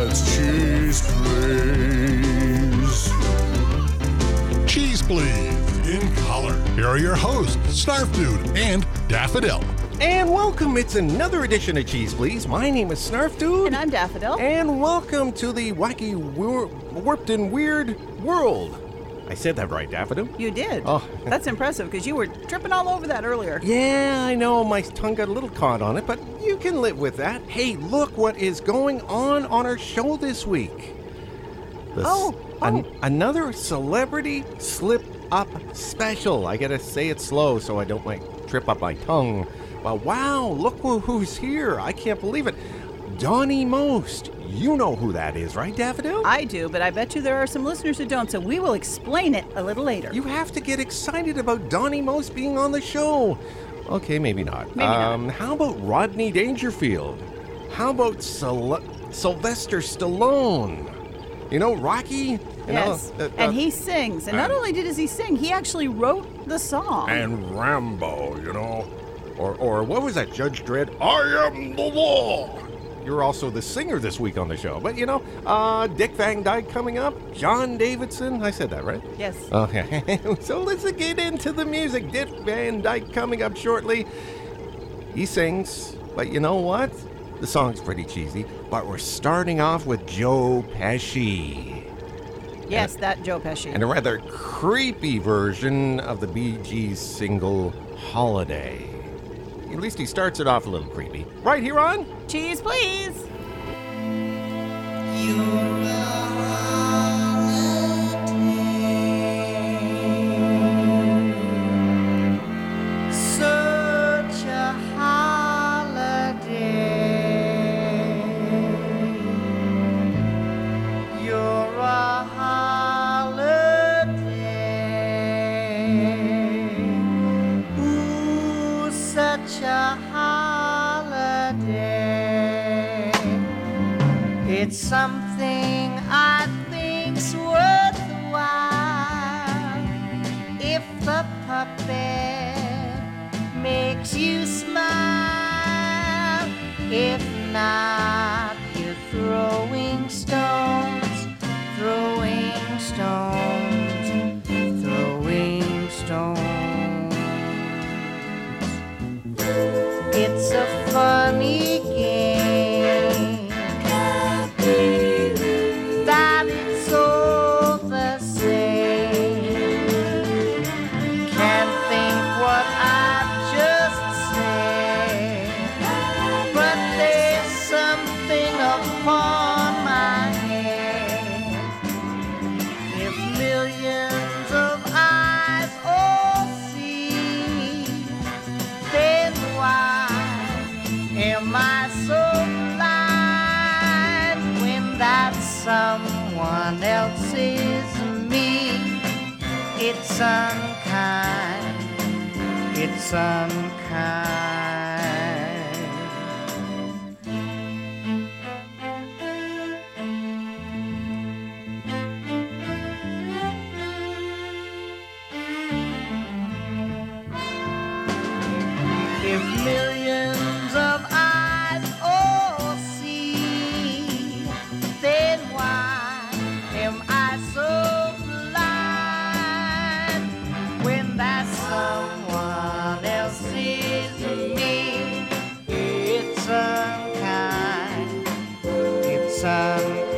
Yeah, it's cheese, please. Cheese Please in color. Here are your hosts, Snarf Dude and Daffodil. And welcome. It's another edition of Cheese Please. My name is Snarf Dude. And I'm Daffodil. And welcome to the wacky, wor- warped, and weird world. I said that right, Daffodil. You did. Oh. That's impressive because you were tripping all over that earlier. Yeah, I know my tongue got a little caught on it, but you can live with that. Hey, look what is going on on our show this week. The s- Oh, an- oh. another celebrity slip up special. I gotta say it slow so I don't like trip up my tongue. But wow, look who's here! I can't believe it. Donny Most. You know who that is, right, Daffodil? I do, but I bet you there are some listeners who don't, so we will explain it a little later. You have to get excited about Donny Most being on the show. Okay, maybe not. Maybe not. um, How about Rodney Dangerfield? How about Syl- Sylvester Stallone? You know, Rocky? You yes. know, uh, uh, and he sings. And not only did he sing, he actually wrote the song. and Rambo, you know? Or, or what was that, Judge Dredd? I am the law! You're also the singer this week on the show. But, you know, uh, Dick Van Dyke coming up, John Davidson. I said that, right? yes. Okay, so let's get into the music. Dick Van Dyke coming up shortly. He sings, but you know what? The song's pretty cheesy, but we're starting off with Joe Pesci yes, that Joe Pesci. and a rather creepy version of the Bee Gees single Holiday. At least he starts it off a little creepy. Right here on Cheese, please. Such It's something I think's worthwhile if the puppet makes you smile. If not, you're throwing stones, throwing stones, unkind. It's unkind. It's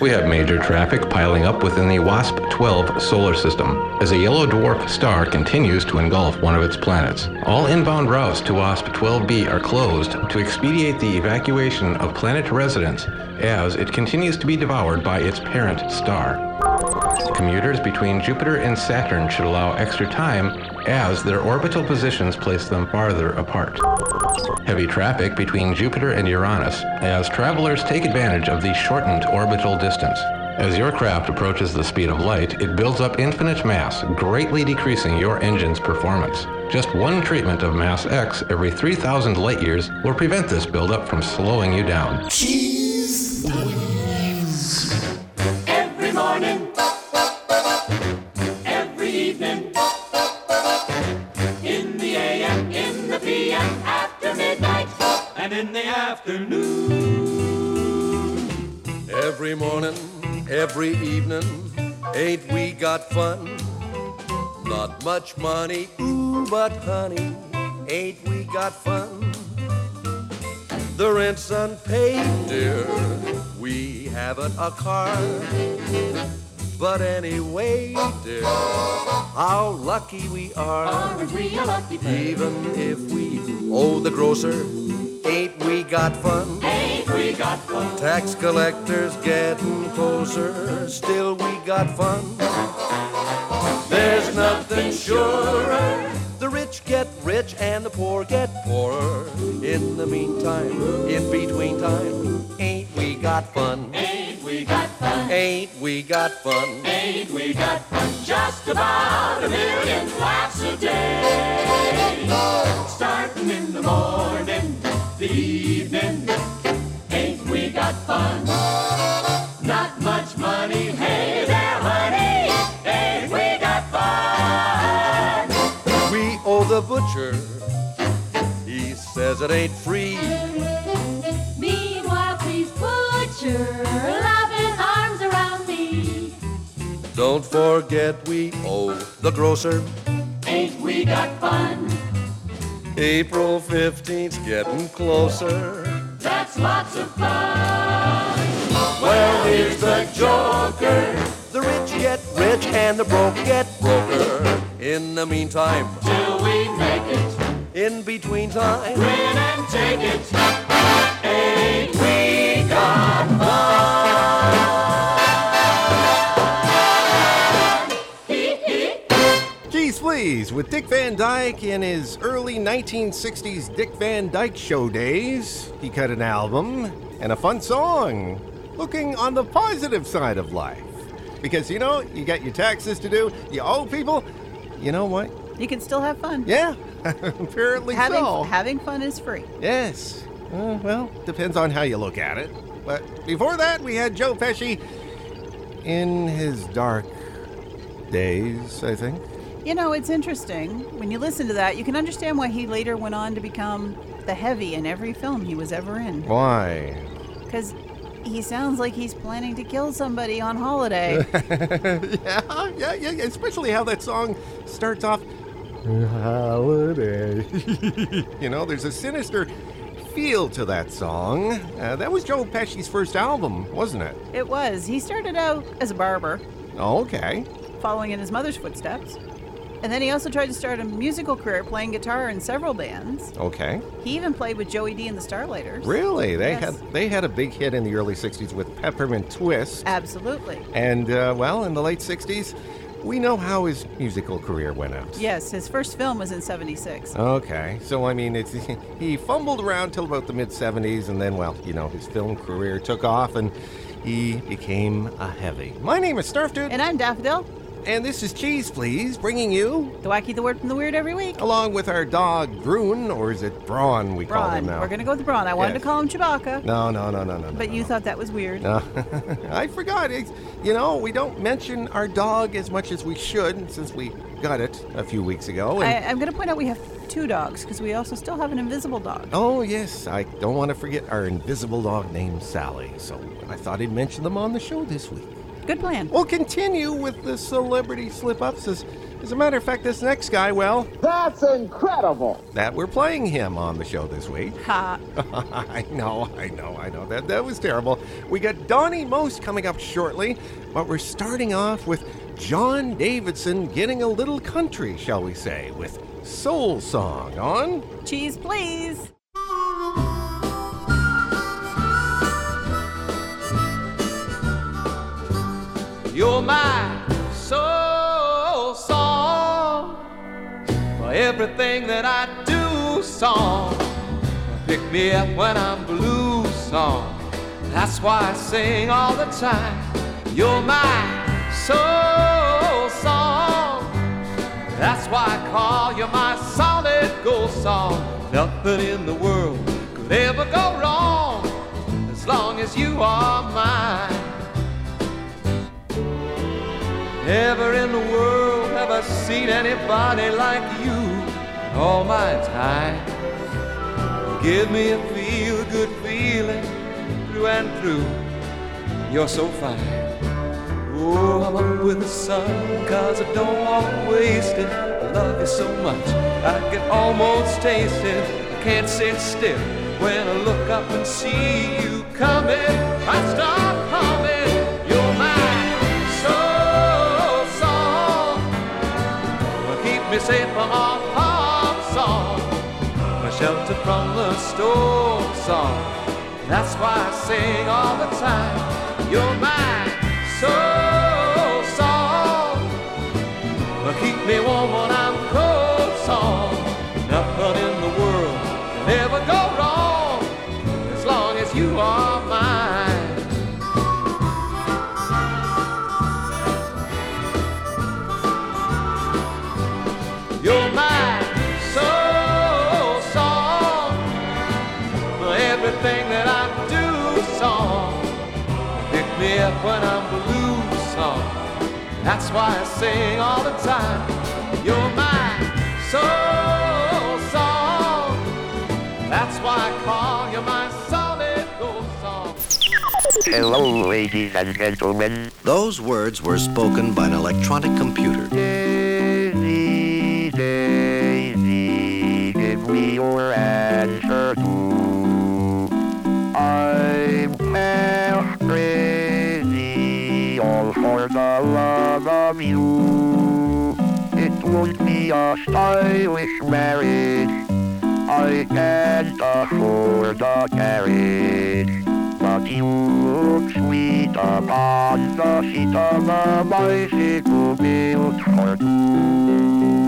We have major traffic piling up within the WASP 12 solar system as a yellow dwarf star continues to engulf one of its planets. All inbound routes to WASP 12b are closed to expedite the evacuation of planet residents as it continues to be devoured by its parent star. Commuters between Jupiter and Saturn should allow extra time as their orbital positions place them farther apart. Heavy traffic between Jupiter and Uranus as travelers take advantage of the shortened orbital distance. As your craft approaches the speed of light, it builds up infinite mass, greatly decreasing your engine's performance. Just one treatment of mass X every 3,000 light years will prevent this buildup from slowing you down. Every every evening, ain't we got fun? Not much money, ooh, but honey, ain't we got fun? The rent's unpaid, dear, we haven't a car. But anyway, dear, how lucky we are. Aren't we a lucky? Even if we owe the grocer, ain't we got fun? Ain't we got fun? Tax collectors getting closer, still we got fun. There's nothing surer. The rich get rich and the poor get poorer. In the meantime, in between time, ain't we got fun? Ain't we got fun? Ain't we got fun? Ain't we got fun? Just about a million laughs a day. Starting in the morning, the evening. Ain't we got fun? Not much money, hey there, honey. Ain't we got fun? We owe the butcher. He says it ain't free. Meanwhile, please put your loving arms around me. Don't forget we owe the grocer. Ain't we got fun? April 15th's getting closer. That's lots of fun. Well, here's the joker. The rich get rich and the broke get broker. In the meantime, Till we make it, in between time, grin and take it. With Dick Van Dyke in his early 1960s Dick Van Dyke Show days, he cut an album and a fun song, looking on the positive side of life. Because, you know, you got your taxes to do, you owe people. You know what? You can still have fun. Yeah, apparently Having, so. having fun is free. Yes. Uh, well, depends on how you look at it. But before that, we had Joe Pesci in his dark days, I think. You know, it's interesting. When you listen to that, you can understand why he later went on to become the heavy in every film he was ever in. Why? Because he sounds like he's planning to kill somebody on holiday. yeah, yeah, yeah, especially how that song starts off. Holiday. you know, there's a sinister feel to that song. Uh, that was Joe Pesci's first album, wasn't it? it was. He started out as a barber, Oh, okay. following in his mother's footsteps. And then he also tried to start a musical career playing guitar in several bands. Okay. He even played with Joey Dee and the Starliters. Really? They Yes. had they had a big hit in the early '60s with Peppermint Twist, Absolutely. and uh, well, in the late '60s, we know how his musical career went out. Yes, his first film was in 76. Okay, so I mean, it's he fumbled around till about the mid '70s, and then, well, you know, his film career took off, and he became a heavy. My name is Snarf Dude, And I'm Daffodil, and this is Cheese Please, bringing you, the wacky, the word from the weird every week. along with our dog Brune, or is it Braun? We call him now. We're going to go with Braun. I wanted Yes. to call him Chewbacca, No, no, no, no, no. but no, you no. thought that was weird. No, I forgot. It's, you know, we don't mention our dog as much as we should since we got it a few weeks ago. I, I'm going to point out we have two dogs because we also still have an invisible dog. oh, yes, I don't want to forget our invisible dog named Sally. So I thought I'd mention them on the show this week. Good plan. We'll continue with the celebrity slip ups. As, as a matter of fact, this next guy, well, That's incredible. that we're playing him on the show this week. Ha. I know, I know, I know. That that was terrible. We got Donny Most coming up shortly, but we're starting off with John Davidson getting a little country, shall we say, with Soul Song on Cheese, please. You're my soul song for everything that I do. Song, pick me up when I'm blue. Song, that's why I sing all the time. You're my soul song. That's why I call you my solid gold song. Nothing in the world could ever go wrong as long as you are mine. Never in the world have I seen anybody like you all my time. Give me a feel good feeling through and through. You're so fine. Oh, I'm up with the sun, cause I don't want to waste it. I love you so much, I can almost taste it. I can't sit still when I look up and see you coming. I start safe from all harm song. Shelter from the storm song. That's why I sing all the time. You're my soul song. Keep me warm when I'm blue. Song, that's why I sing all the time. You're my soul song. That's why I call you my solid gold song. Hello, ladies and gentlemen. Those words were spoken by an electronic computer. Daisy, a stylish marriage. I can't afford a carriage. But you look sweet upon the seat of a bicycle built for two.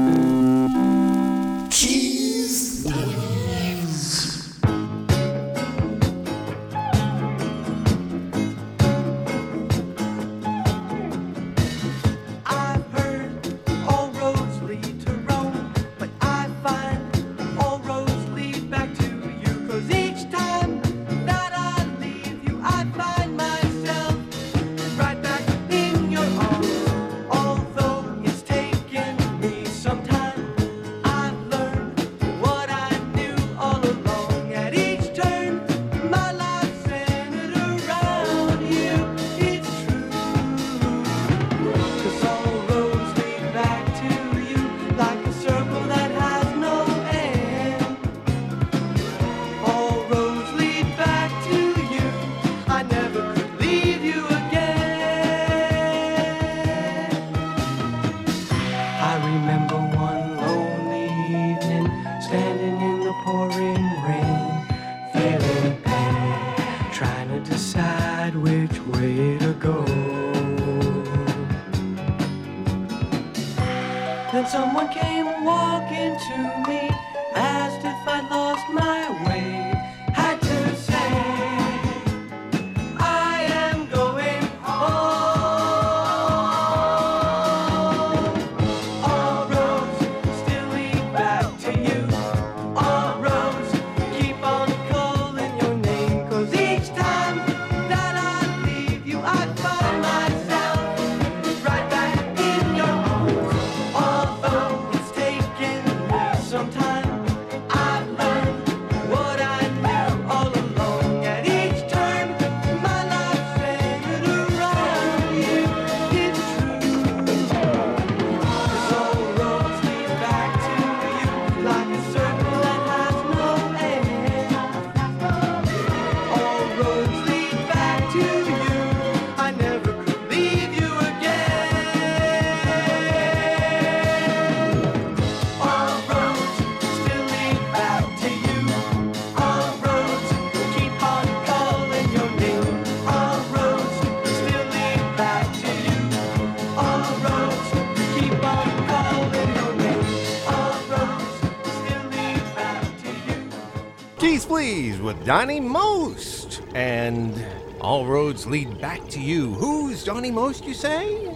Please with Donny Most. And all roads lead back to you. Who's Donny Most, you say?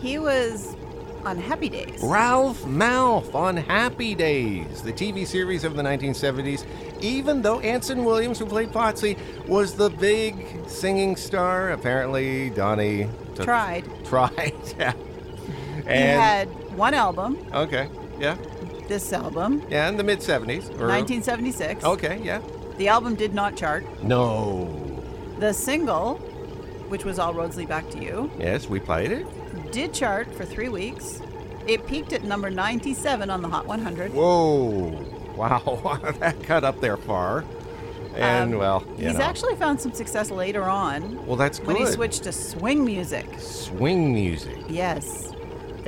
He was on Happy Days. Ralph Malph on Happy Days, the TV series of the 1970s. Even though Anson Williams, who played Potsy, was the big singing star, apparently Donny took- Tried. Tried, yeah. He had one album, okay, yeah, this album, yeah, in the mid 70s. or- 1976. Okay, yeah. The album did not chart. No. The single, which was All Roads Lead Back to You, Yes, we played it. did chart for three weeks. It peaked at number 97 on the Hot 100. Whoa. Wow, that cut up there far. And, Um, well, he's know. actually found some success later on Well, that's cool. when he switched to swing music. Swing music. Yes,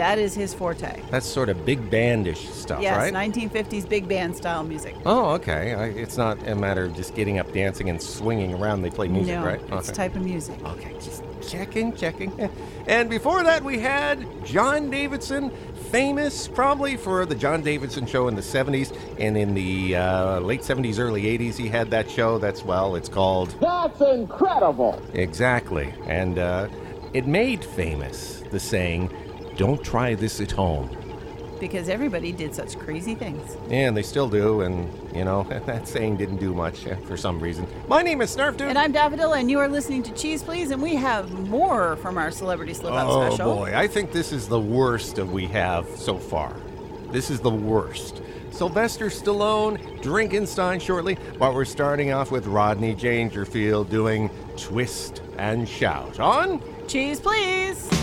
that is his forte. That's sort of big bandish stuff, yes, right? 1950s big band style music. Oh, okay. I, it's not a matter of just getting up, dancing, and swinging around. They play music, no, right? it's Okay. type of music. Okay, just checking, checking. And before that, we had John Davidson, famous probably for the John Davidson show in the 70s. And in the uh, late 70s, early 80s, he had that show that's, well, it's called. That's incredible. Exactly. And uh, it made famous the saying, don't try this at home. Because everybody did such crazy things. Yeah, And they still do, and you know, that saying didn't do much for some reason. My name is Snarf Dude. And I'm Daffodil, and you are listening to Cheese Please, and we have more from our Celebrity Slip Out oh special. Oh, boy, I think this is the worst of we have so far. This is the worst. Sylvester Stallone, Drinkenstein shortly, but we're starting off with Rodney Dangerfield doing Twist and Shout on Cheese Please!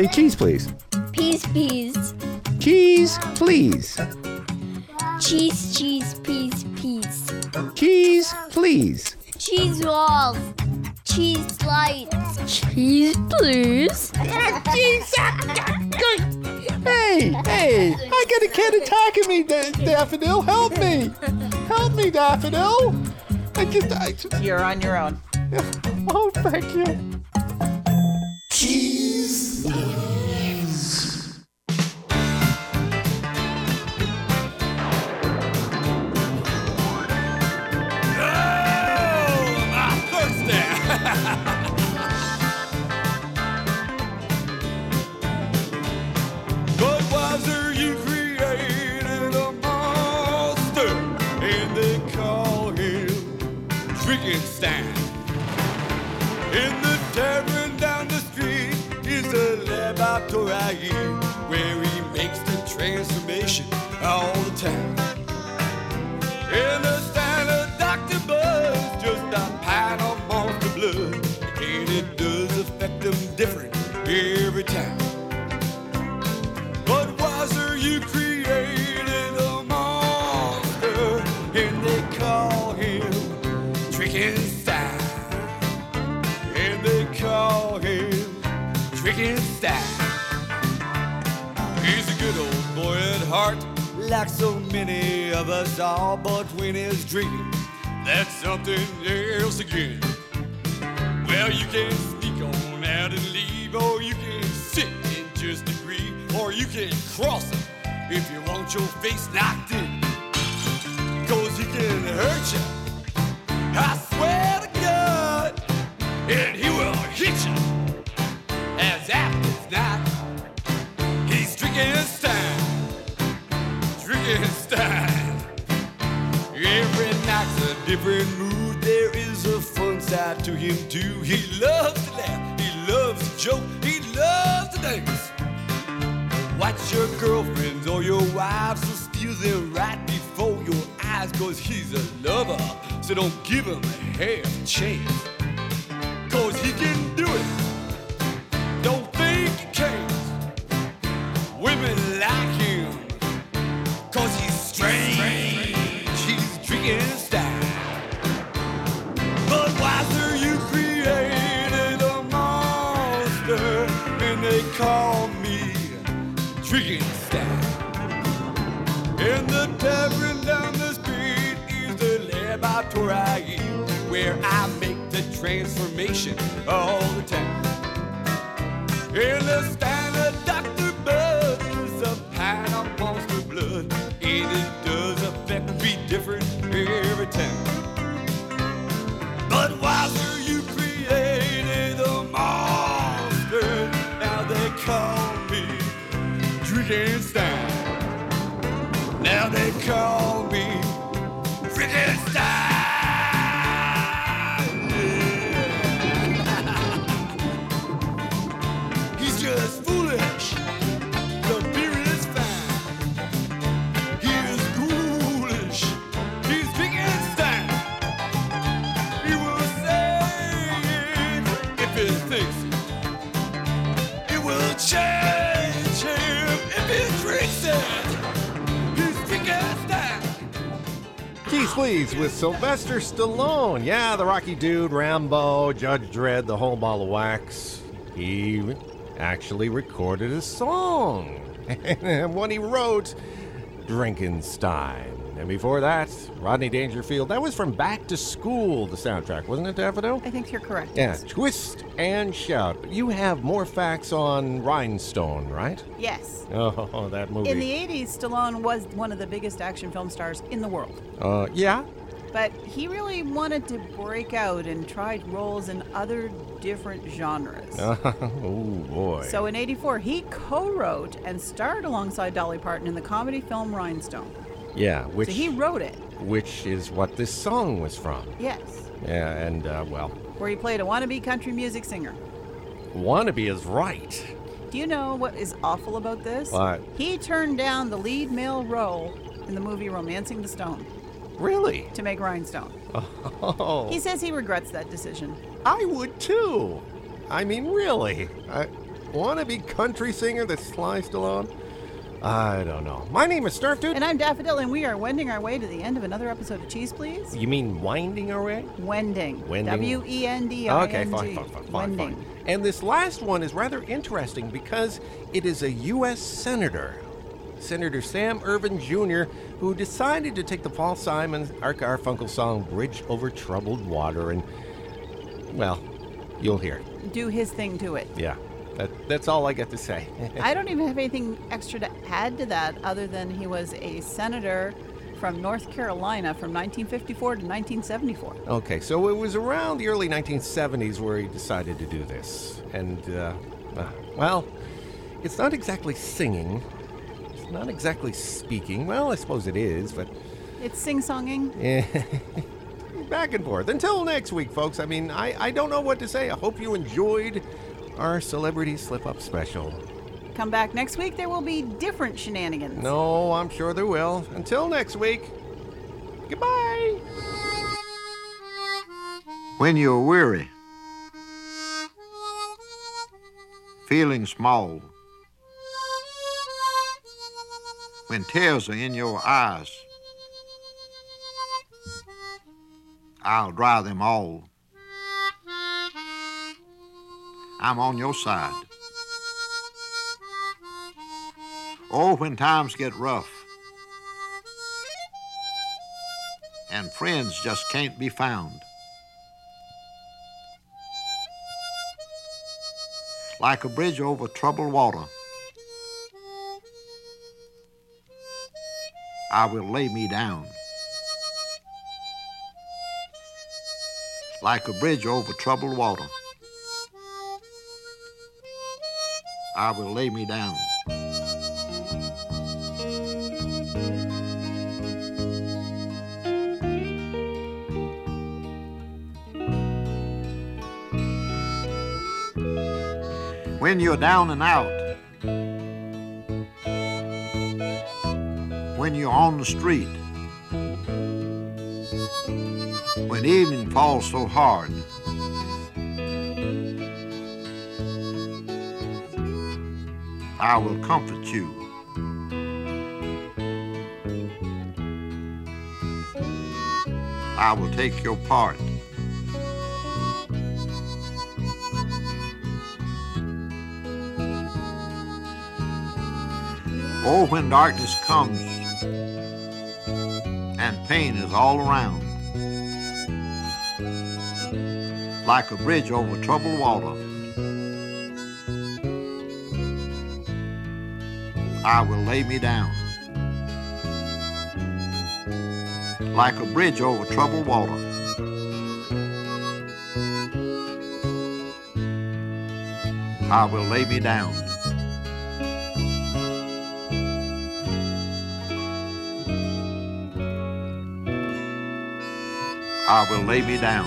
Say cheese, please. Peas, peas. Cheese, please. Cheese, cheese, peas, peas. Cheese, please. Cheese walls. Cheese lights. Cheese, please. Cheese. hey, hey, I got a cat attacking me, Da- Daffodil. Help me. Help me, Daffodil. I just, I just. You're on your own. Oh, thank you. Cheese so many of us are, but when he's drinking, that's something else again. Well, you can sneak on out and leave, or you can sit and just agree, or you can cross him if you want your face knocked in. Cause he can hurt you. I different mood. There is a fun side to him too. He loves to laugh. He loves to joke. He loves to dance. Watch your girlfriends or your wives so steal them right before your eyes. Cause he's a lover. So don't give him a half chance. Cause he can do it. Don't think he can't. Women like him. Cause he's strange. He's drinking In tavern down the street is the laboratory where I make the transformation all the time. In the standard call me Frankenstein. He's just foolish. Please with Sylvester Stallone. Yeah, the Rocky Dude, Rambo, Judge Dredd, the whole ball of wax. He actually recorded a song. and when he wrote Drinkenstein. And before that, Rodney Dangerfield. That was from Back to School, the soundtrack, wasn't it, Daffodil? I think you're correct. Yeah, twist and shout. But you have more facts on Rhinestone, right? Yes. Oh, that movie. In the 80s, Stallone was one of the biggest action film stars in the world. uh, yeah. But he really wanted to break out and tried roles in other different genres. oh boy. So in 84, he co wrote and starred alongside Dolly Parton in the comedy film Rhinestone. yeah, which so he wrote it, which is what this song was from. yes, Yeah, and uh, well, where he played a wannabe country music singer. wannabe is right. Do you know what is awful about this? What? He turned down the lead male role in the movie Romancing the Stone Really? to make Rhinestone. Oh, He says he regrets that decision. I would too. I mean, really? I wannabe country singer that Sly Stallone? I don't know. My name is Snarf Dude. And I'm Daffodil, and we are wending our way to the end of another episode of Cheese Please. You mean winding our way? Wending. Wending. W E N D I N G. Okay, fine, fine, fine, fine, Wending. fine. And this last one is rather interesting because it is a U.S. Senator, Senator Sam Ervin Jr., who decided to take the Paul Simon Art Garfunkel song "Bridge Over Troubled Water" and well, you'll hear. Do his thing to it. Yeah, that, that's all I got to say. I don't even have anything extra to add to that other than he was a senator from North Carolina from 1954 to 1974. Okay, so it was around the early 1970s where he decided to do this. And, uh, uh, well, it's not exactly singing, not exactly speaking. Well, I suppose it is, but It's sing-songing. eh, back and forth. Until next week, folks. I mean, I, I don't know what to say. I hope you enjoyed our Celebrity Slip Up special. Come back next week. There will be different shenanigans. No, I'm sure there will. Until next week, goodbye. When you're weary, feeling small, when tears are in your eyes, I'll dry them all. I'm on your side. Oh, when times get rough and friends just can't be found. Like a bridge over troubled water, I will lay me down. Like a bridge over troubled water, I will lay me down. When you're down and out, when you're on the street, when evening falls so hard, I will comfort you. I will take your part. Oh, when darkness comes pain is all around, like a bridge over troubled water, I will lay me down. Like a bridge over troubled water, I will lay me down. I will lay me down.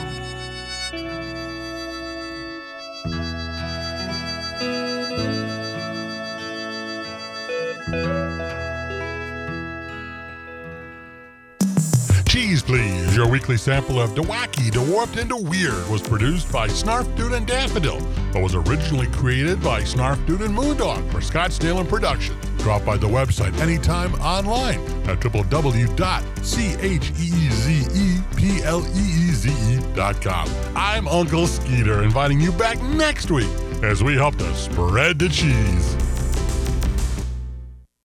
Cheese Please, your weekly sample of Wacky, Dwarfed into Weird, was produced by Snarf Dude and Daffodil, but was originally created by Snarf Dude and Moondog for Scottsdale and Production. Drop by the website anytime online at www.cheezepleeze.com. I'm Uncle Skeeter, inviting you back next week as we help to spread the cheese.